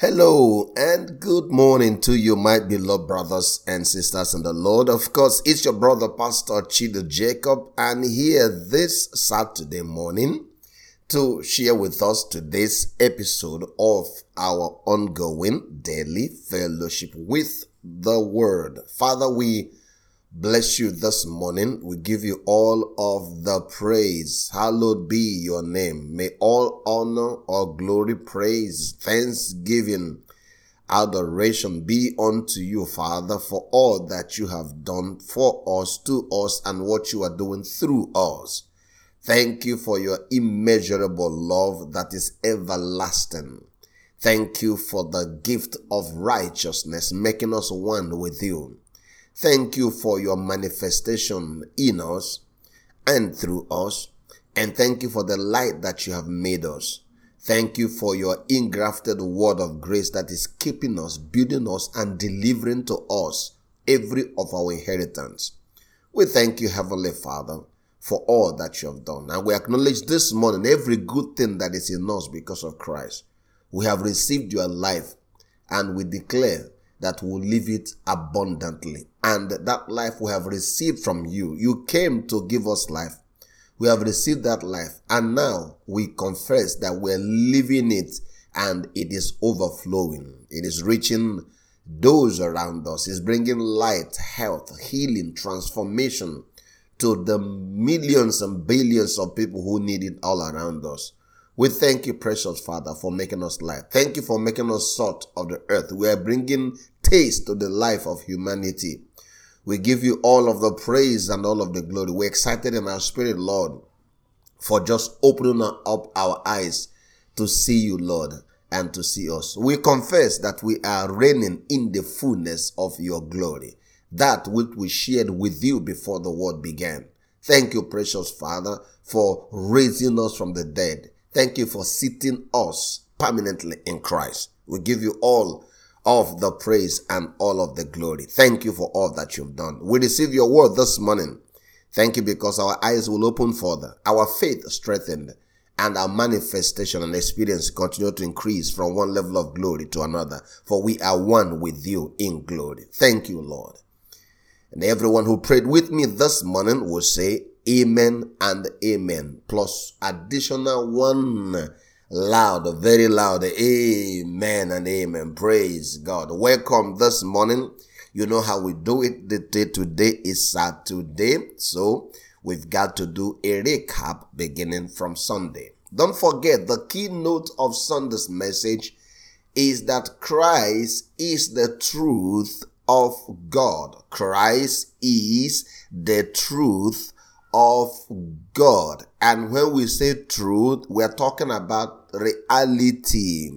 Hello and good morning to you, my beloved brothers and sisters in the Lord. Of course, it's your brother, Pastor Chido Jacob, and here this Saturday morning to share with us today's episode of our ongoing daily fellowship with the Word. Father, we bless you this morning. We give you all of the praise. Hallowed be your name. May all honor, all glory, praise, thanksgiving, adoration be unto you, Father, for all that you have done for us, to us, and what you are doing through us. Thank you for your immeasurable love that is everlasting. Thank you for the gift of righteousness, making us one with you. Thank you for your manifestation in us and through us. And thank you for the light that you have made us. Thank you for your ingrafted word of grace that is keeping us, building us, and delivering to us every of our inheritance. We thank you, Heavenly Father, for all that you have done. And we acknowledge this morning every good thing that is in us because of Christ. We have received your life and we declare that will live it abundantly. And that life we have received from you. You came to give us life. We have received that life. And now we confess that we're living it and it is overflowing. It is reaching those around us. It's bringing light, health, healing, transformation to the millions and billions of people who need it all around us. We thank you, precious Father, for making us light. Thank you for making us salt of the earth. We are bringing taste to the life of humanity. We give you all of the praise and all of the glory. We're excited in our spirit, Lord, for just opening up our eyes to see you, Lord, and to see us. We confess that we are reigning in the fullness of your glory, that which we shared with you before the world began. Thank you, precious Father, for raising us from the dead. Thank you for seating us permanently in Christ. We give you all of the praise and all of the glory. Thank you for all that you've done. We receive your word this morning. Thank you because our eyes will open further, our faith strengthened, and our manifestation and experience continue to increase from one level of glory to another. For we are one with you in glory. Thank you, Lord. And everyone who prayed with me this morning will say, Amen and Amen. Plus additional one loud, very loud. Amen and Amen. Praise God. Welcome this morning. You know how we do it. The day today is Saturday. So we've got to do a recap beginning from Sunday. Don't forget the keynote of Sunday's message is that Christ is the truth of God. Christ is the truth of God. And when we say truth, we're talking about reality.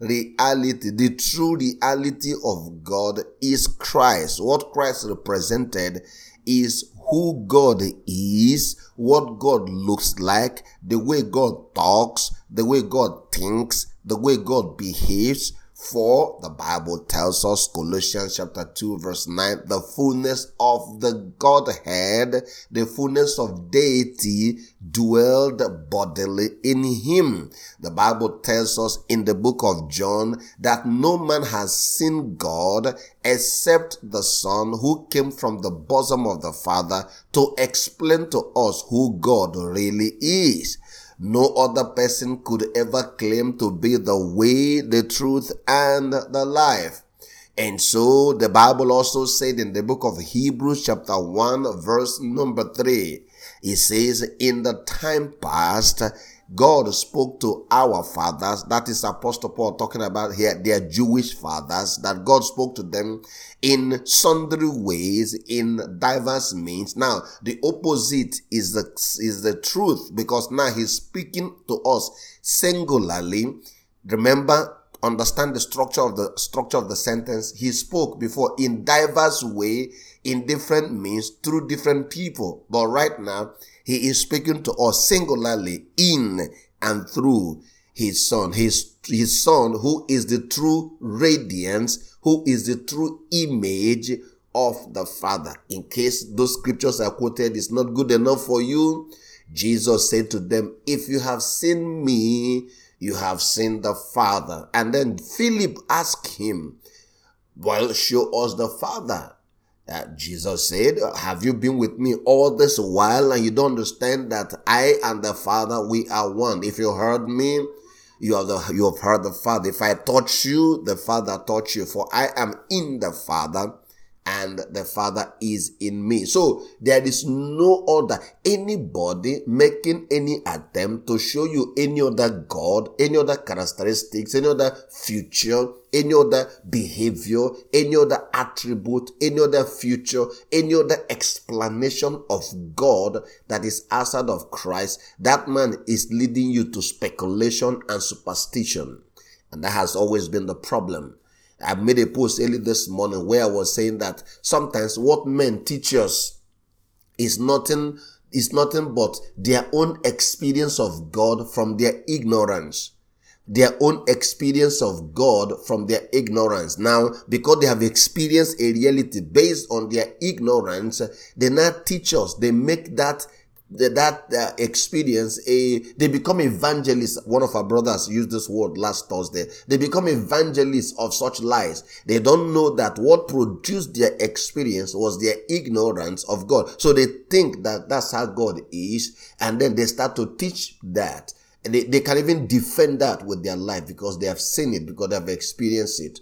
Reality, the true reality of God is Christ. What Christ represented is who God is, what God looks like, the way God talks, the way God thinks, the way God behaves, for the Bible tells us, Colossians chapter 2 verse 9, the fullness of the Godhead, the fullness of deity dwelled bodily in him. The Bible tells us in the book of John that no man has seen God except the Son who came from the bosom of the Father to explain to us who God really is. No other person could ever claim to be the way, the truth, and the life. And so the Bible also said in the book of Hebrews chapter 1 verse number 3, it says, in the time past, God spoke to our fathers, that is Apostle Paul talking about here, their Jewish fathers, that God spoke to them in sundry ways, in diverse means. Now, the opposite is the, is the truth because now he's speaking to us singularly. Remember, understand the structure of the structure of the sentence. He spoke before in diverse way, in different means, through different people. But right now, he is speaking to us singularly in and through his son. His, his son who is the true radiance, who is the true image of the Father. In case those scriptures are quoted is not good enough for you, Jesus said to them, if you have seen me, you have seen the Father. And then Philip asked him, Well, show us the Father. Uh, Jesus said, Have you been with me all this while and you don't understand that I and the Father, we are one? If you heard me, you are the, you have heard the Father. If I touch you, the Father touch you. For I am in the Father and the Father is in me. So there is no other, anybody making any attempt to show you any other God, any other characteristics, any other future, any other behavior, any other attribute, any other future, any other explanation of God that is outside of Christ, that man is leading you to speculation and superstition. And that has always been the problem. I made a post early this morning where I was saying that sometimes what men teach us is nothing is nothing but their own experience of God from their ignorance. Their own experience of God from their ignorance. Now, because they have experienced a reality based on their ignorance, they now teach us, they make that that uh, experience a they become evangelists. One of our brothers used this word last thursday. They become evangelists of such lies. They don't know that what produced their experience was their ignorance of god. So they think that that's how god is and then they start to teach that. And they, they can even defend that with their life because they have seen it because they have experienced it.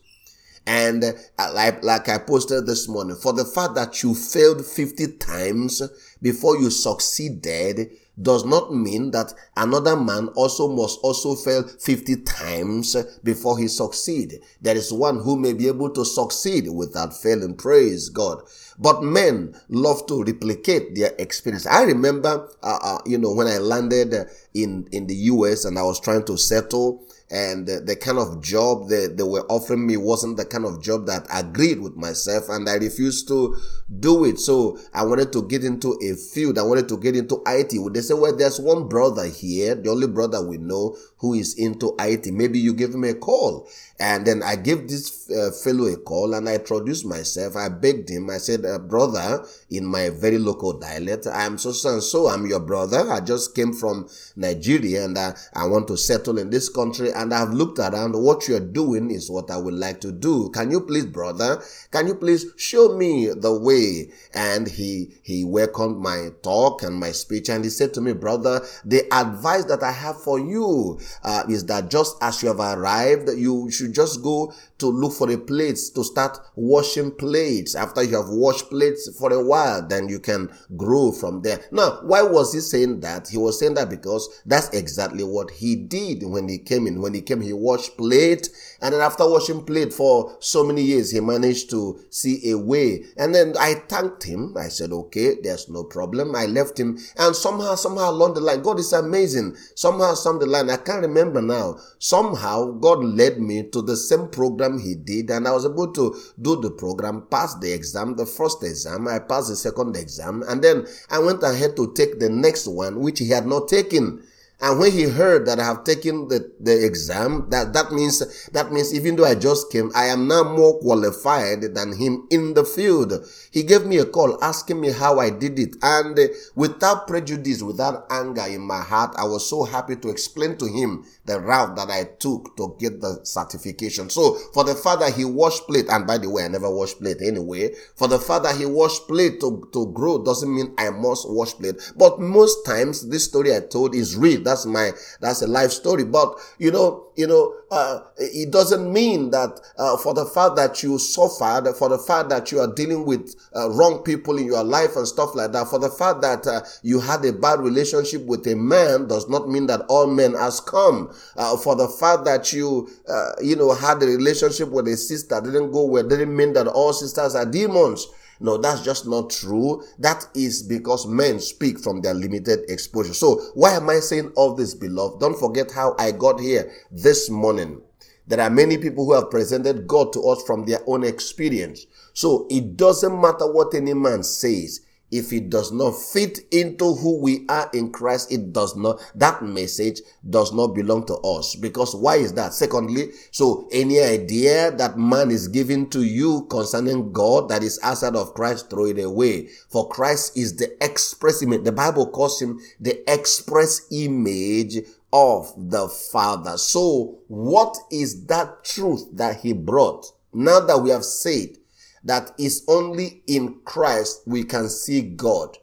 And uh, like, like I posted this morning, for the fact that you failed 50 times before you succeeded does not mean that another man also must also fail 50 times before he succeed. There is one who may be able to succeed without failing. Praise God. But men love to replicate their experience. I remember, uh, uh, you know, when I landed in, in the US and I was trying to settle and the, the, kind of job that they were offering me wasn't the kind of job that agreed with myself and I refused to do it. So I wanted to get into a field. I wanted to get into IT. They say, well, there's one brother here, the only brother we know who is into IT. Maybe you give him a call. And then I gave this uh, fellow a call and I introduced myself. I begged him. I said, uh, brother, in my very local dialect, I am so, so and so. I'm your brother. I just came from Nigeria and I, I want to settle in this country. And I've looked around. What you're doing is what I would like to do. Can you please, brother, can you please show me the way? And he, he welcomed my talk and my speech. And he said to me, brother, the advice that I have for you uh, is that just as you have arrived, you should just go to look for a place to start washing plates. After you have washed plates for a while, then you can grow from there. Now, why was he saying that? He was saying that because that's exactly what he did when he came in. When he came, he washed plate. And then after washing plate for so many years, he managed to see a way. And then I thanked him. I said, okay, there's no problem. I left him. And somehow, somehow along the line, God is amazing. Somehow, some the line, I can't remember now. Somehow, God led me to the same program he did, and I was able to do the program, pass the exam, the first exam, I passed the second exam, and then I went ahead to take the next one, which he had not taken. And when he heard that I have taken the, the exam, that, that means, that means even though I just came, I am now more qualified than him in the field. He gave me a call asking me how I did it. And without prejudice, without anger in my heart, I was so happy to explain to him the route that I took to get the certification. So for the father, he washed plate. And by the way, I never wash plate anyway. For the father, he washed plate to, to grow doesn't mean I must wash plate. But most times, this story I told is real. That's my, that's a life story. But, you know, you know, uh, it doesn't mean that uh, for the fact that you suffered, for the fact that you are dealing with uh, wrong people in your life and stuff like that, for the fact that uh, you had a bad relationship with a man does not mean that all men has come. Uh, for the fact that you, uh, you know, had a relationship with a sister didn't go well, didn't mean that all sisters are demons. No, that's just not true. That is because men speak from their limited exposure. So why am I saying all this, beloved? Don't forget how I got here this morning. There are many people who have presented God to us from their own experience. So it doesn't matter what any man says if it does not fit into who we are in Christ, it does not, that message does not belong to us. Because why is that? Secondly, so any idea that man is giving to you concerning God that is outside of Christ, throw it away. For Christ is the express image. The Bible calls him the express image of the Father. So what is that truth that he brought? Now that we have said that it's only in Christ we can see God.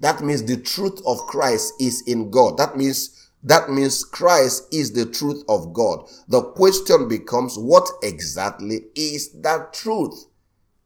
That means the truth of Christ is in God. That means that means Christ is the truth of God. The question becomes what exactly is that truth?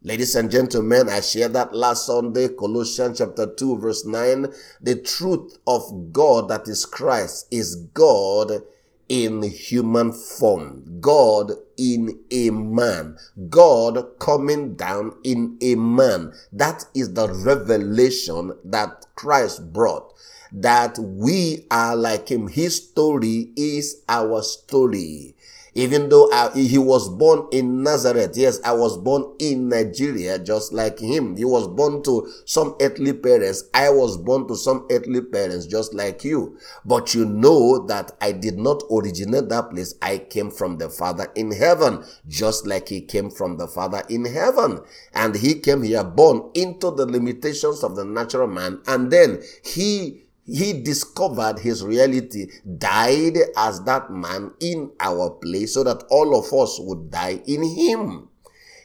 Ladies and gentlemen, I shared that last Sunday, Colossians chapter 2 verse 9. The truth of God that is Christ is God in human form. God in a man. God coming down in a man. That is the revelation that Christ brought. That we are like him. His story is our story. Even though I, he was born in Nazareth, yes, I was born in Nigeria just like him. He was born to some earthly parents. I was born to some earthly parents just like you. But you know that I did not originate that place. I came from the Father in heaven, just like he came from the Father in heaven. And he came here born into the limitations of the natural man. And then he he discovered his reality, died as that man in our place so that all of us would die in him.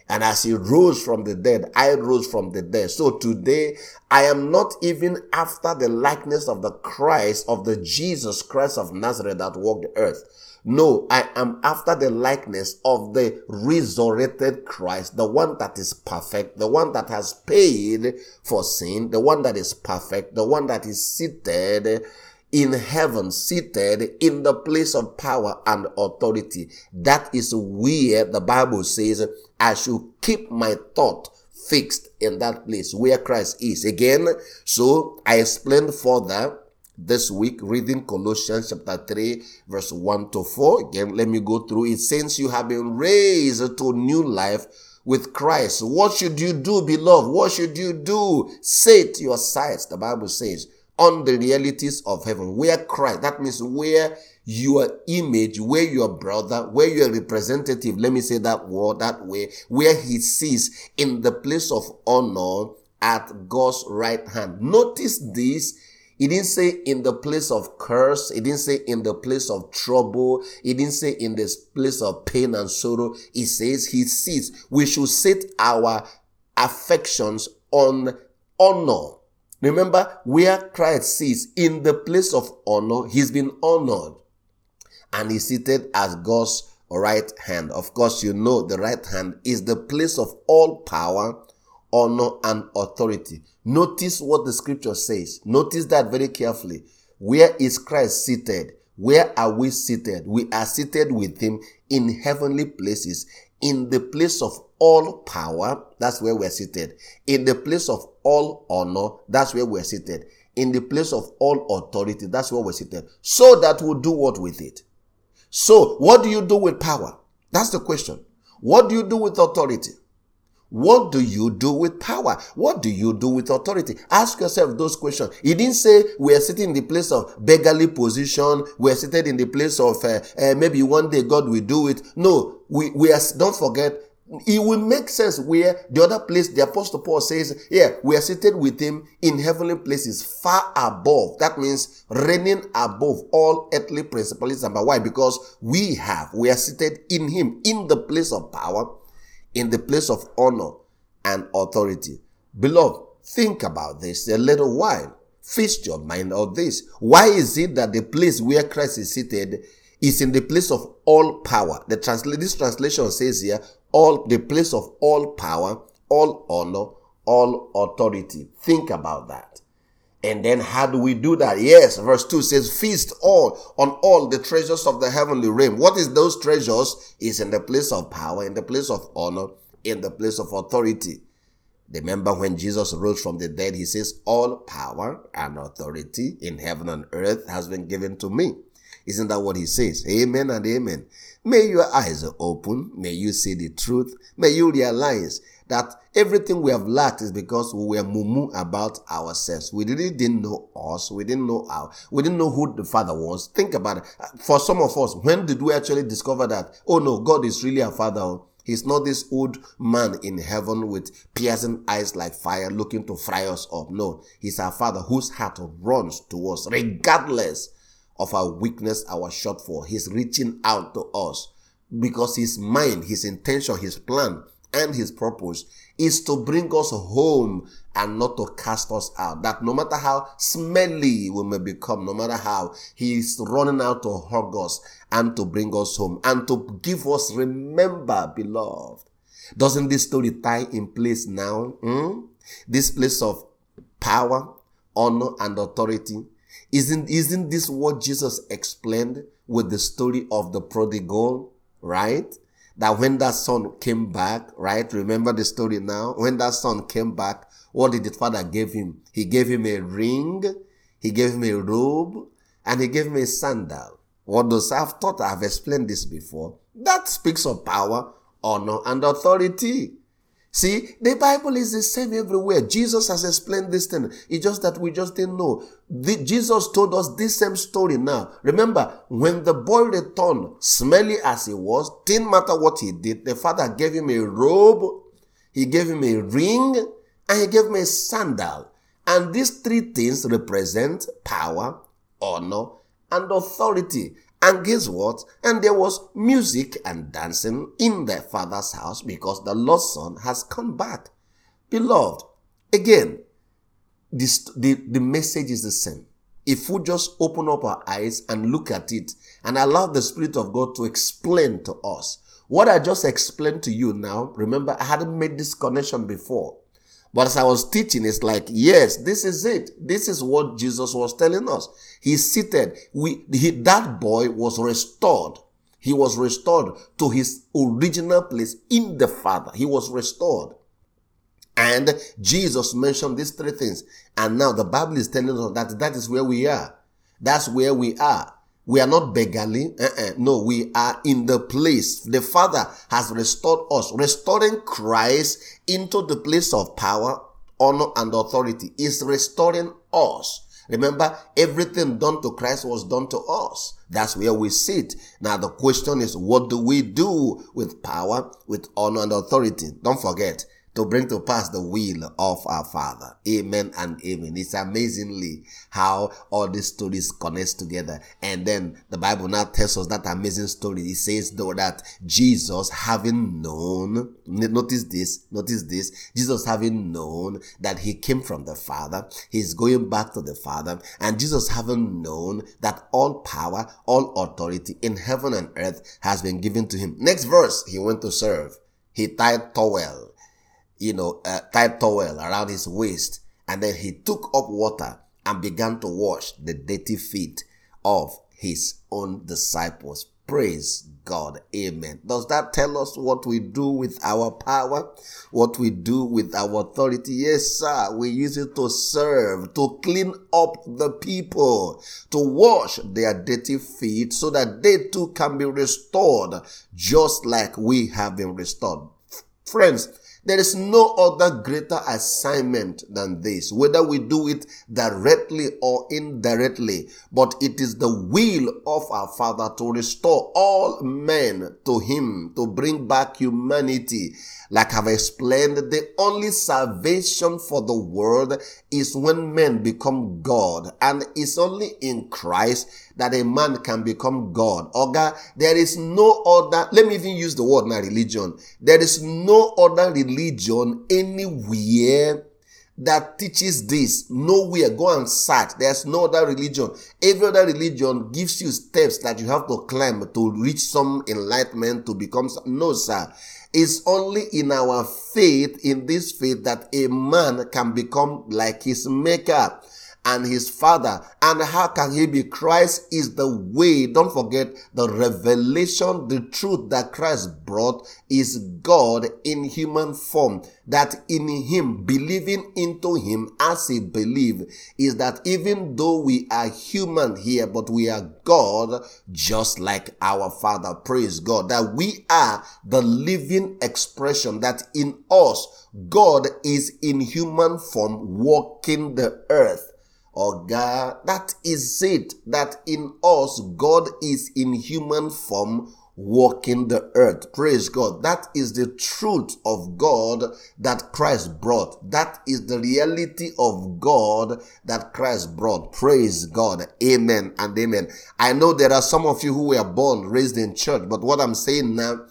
And as he rose from the dead, I rose from the dead. So today, I am not even after the likeness of the Christ, of the Jesus Christ of Nazareth that walked the earth. No, I am after the likeness of the resurrected Christ, the one that is perfect, the one that has paid for sin, the one that is perfect, the one that is seated in heaven, seated in the place of power and authority. That is where the Bible says, I should keep my thought fixed in that place where Christ is. Again, so I explained further this week reading Colossians chapter 3 verse 1 to 4. Again, let me go through it. Since you have been raised to new life with Christ, what should you do, beloved? What should you do? Set your sights, the Bible says, on the realities of heaven, where Christ, that means where your image, where your brother, where your representative, let me say that word that way, where he sees in the place of honor at God's right hand. Notice this he didn't say in the place of curse. He didn't say in the place of trouble. He didn't say in this place of pain and sorrow. He says he sits. We should set our affections on honor. Remember where Christ sits in the place of honor, he's been honored and he's seated as God's right hand. Of course, you know the right hand is the place of all power honor, and authority. Notice what the scripture says. Notice that very carefully. Where is Christ seated? Where are we seated? We are seated with him in heavenly places, in the place of all power. That's where we're seated. In the place of all honor. That's where we're seated. In the place of all authority. That's where we're seated. So that we'll do what with it? So, what do you do with power? That's the question. What do you do with authority? What do you do with power? What do you do with authority? Ask yourself those questions. He didn't say we are sitting in the place of beggarly position. We are seated in the place of uh, uh, maybe one day God will do it. No, we, we are, don't forget, it will make sense where the other place, the apostle Paul says, yeah, we are seated with him in heavenly places far above. That means reigning above all earthly principalities. And why? Because we have, we are seated in him in the place of power in the place of honor and authority. Beloved, think about this a little while. Feast your mind on this. Why is it that the place where Christ is seated is in the place of all power? The transla- this translation says here, all the place of all power, all honor, all authority. Think about that. And then how do we do that? Yes, verse 2 says, Feast all on all the treasures of the heavenly realm. What is those treasures? Is in the place of power, in the place of honor, in the place of authority. Remember when Jesus rose from the dead, he says, All power and authority in heaven and earth has been given to me. Isn't that what he says? Amen and amen. May your eyes open. May you see the truth. May you realize that everything we have lacked is because we were mumu about ourselves. We really didn't know us. We didn't know our, we didn't know who the Father was. Think about it. Uh, for some of us, when did we actually discover that? Oh no, God is really a Father. Oh? He's not this old man in heaven with piercing eyes like fire looking to fry us up. No, he's our Father whose heart runs to us regardless of our weakness, our shortfall. He's reaching out to us because his mind, his intention, his plan, and his purpose is to bring us home and not to cast us out. That no matter how smelly we may become, no matter how he is running out to hug us and to bring us home and to give us, remember, beloved. Doesn't this story tie in place now? Hmm? This place of power, honor, and authority. Isn't, isn't this what Jesus explained with the story of the prodigal, right? That when that son came back, right? Remember the story now? When that son came back, what did the father give him? He gave him a ring, he gave him a robe, and he gave him a sandal. What does I've thought I've explained this before? That speaks of power, honor, and authority. See, the Bible is the same everywhere. Jesus has explained this thing. It's just that we just didn't know. The, Jesus told us this same story now. Remember, when the boy returned, smelly as he was, didn't matter what he did, the father gave him a robe, he gave him a ring, and he gave him a sandal. And these three things represent power, honor, and authority. And guess what? And there was music and dancing in their father's house because the lost son has come back. Beloved, again, this, the, the message is the same. If we just open up our eyes and look at it and allow the Spirit of God to explain to us what I just explained to you now, remember, I hadn't made this connection before. But as I was teaching, it's like, yes, this is it. This is what Jesus was telling us. He seated. We, he, that boy was restored. He was restored to his original place in the Father. He was restored. And Jesus mentioned these three things. And now the Bible is telling us that that is where we are. That's where we are. We are not beggarly. Uh-uh. No, we are in the place. The Father has restored us, restoring Christ into the place of power, honor, and authority. Is restoring us. Remember, everything done to Christ was done to us. That's where we sit. Now the question is, what do we do with power, with honor and authority? Don't forget, to bring to pass the will of our Father. Amen and amen. It's amazingly how all these stories connect together. And then the Bible now tells us that amazing story. It says though that Jesus having known, notice this, notice this, Jesus having known that he came from the Father, he's going back to the Father, and Jesus having known that all power, all authority in heaven and earth has been given to him. Next verse, he went to serve. He tied towel you know, a tight towel around his waist. And then he took up water and began to wash the dirty feet of his own disciples. Praise God. Amen. Does that tell us what we do with our power? What we do with our authority? Yes, sir. We use it to serve, to clean up the people, to wash their dirty feet so that they too can be restored just like we have been restored. Friends, there is no other greater assignment than this, whether we do it directly or indirectly, but it is the will of our Father to restore all men to Him, to bring back humanity. Like I've explained, the only salvation for the world is when men become God, and it's only in Christ that a man can become God. Oga, there is no other, let me even use the word now religion. There is no other religion anywhere that teaches this. Nowhere. Go and search. There's no other religion. Every other religion gives you steps that you have to climb to reach some enlightenment to become. No, sir. It's only in our faith, in this faith, that a man can become like his maker and his father. And how can he be? Christ is the way. Don't forget the revelation, the truth that Christ brought is God in human form. That in him, believing into him as he believed, is that even though we are human here, but we are God, just like our father. Praise God. That we are the living expression that in us, God is in human form walking the earth Oh God, that is it. That in us, God is in human form walking the earth. Praise God. That is the truth of God that Christ brought. That is the reality of God that Christ brought. Praise God. Amen and amen. I know there are some of you who were born, raised in church, but what I'm saying now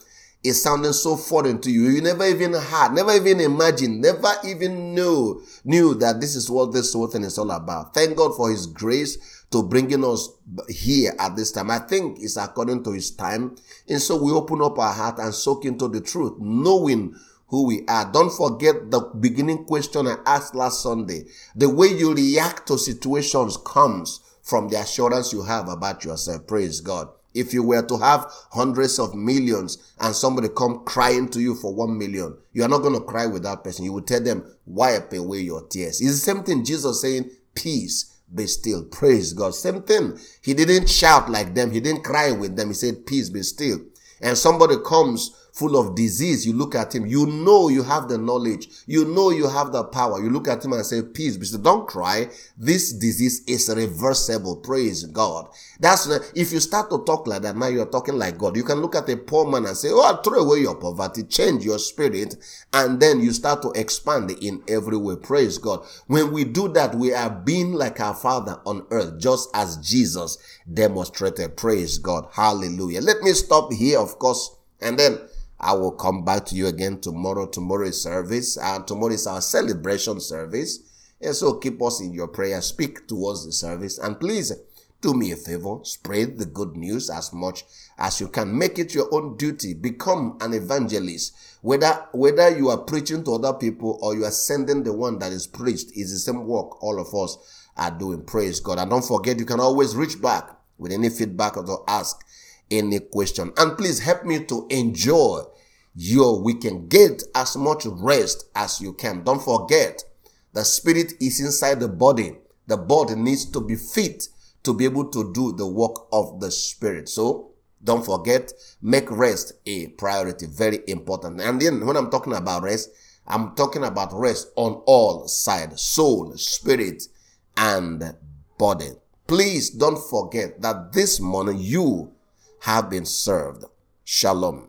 is sounding so foreign to you. You never even had, never even imagined, never even knew, knew that this is what this whole thing is all about. Thank God for His grace to bringing us here at this time. I think it's according to his time. And so we open up our heart and soak into the truth, knowing who we are. Don't forget the beginning question I asked last Sunday. The way you react to situations comes from the assurance you have about yourself. Praise God. If you were to have hundreds of millions and somebody come crying to you for one million, you are not going to cry with that person. You will tell them, wipe away your tears. It's the same thing Jesus saying, peace be still. Praise God. Same thing. He didn't shout like them. He didn't cry with them. He said, peace be still. And somebody comes full of disease, you look at him, you know you have the knowledge, you know you have the power. You look at him and say, peace, but don't cry. This disease is reversible. Praise God. That's the, if you start to talk like that, now you're talking like God. You can look at a poor man and say, oh, throw away your poverty, change your spirit, and then you start to expand in every way. Praise God. When we do that, we are being like our Father on earth, just as Jesus demonstrated. Praise God. Hallelujah. Let me stop here, of course, and then I will come back to you again tomorrow. Tomorrow is service, and tomorrow is our celebration service. And so keep us in your prayer. Speak towards the service, and please do me a favor. Spread the good news as much as you can. Make it your own duty. Become an evangelist. Whether whether you are preaching to other people or you are sending the one that is preached, is the same work all of us are doing. Praise God. And don't forget, you can always reach back with any feedback or ask any question. And please help me to enjoy your weekend. Get as much rest as you can. Don't forget, the spirit is inside the body. The body needs to be fit to be able to do the work of the spirit. So don't forget, make rest a priority. Very important. And then when I'm talking about rest, I'm talking about rest on all sides, soul, spirit, and body. Please don't forget that this morning you have been served. Shalom.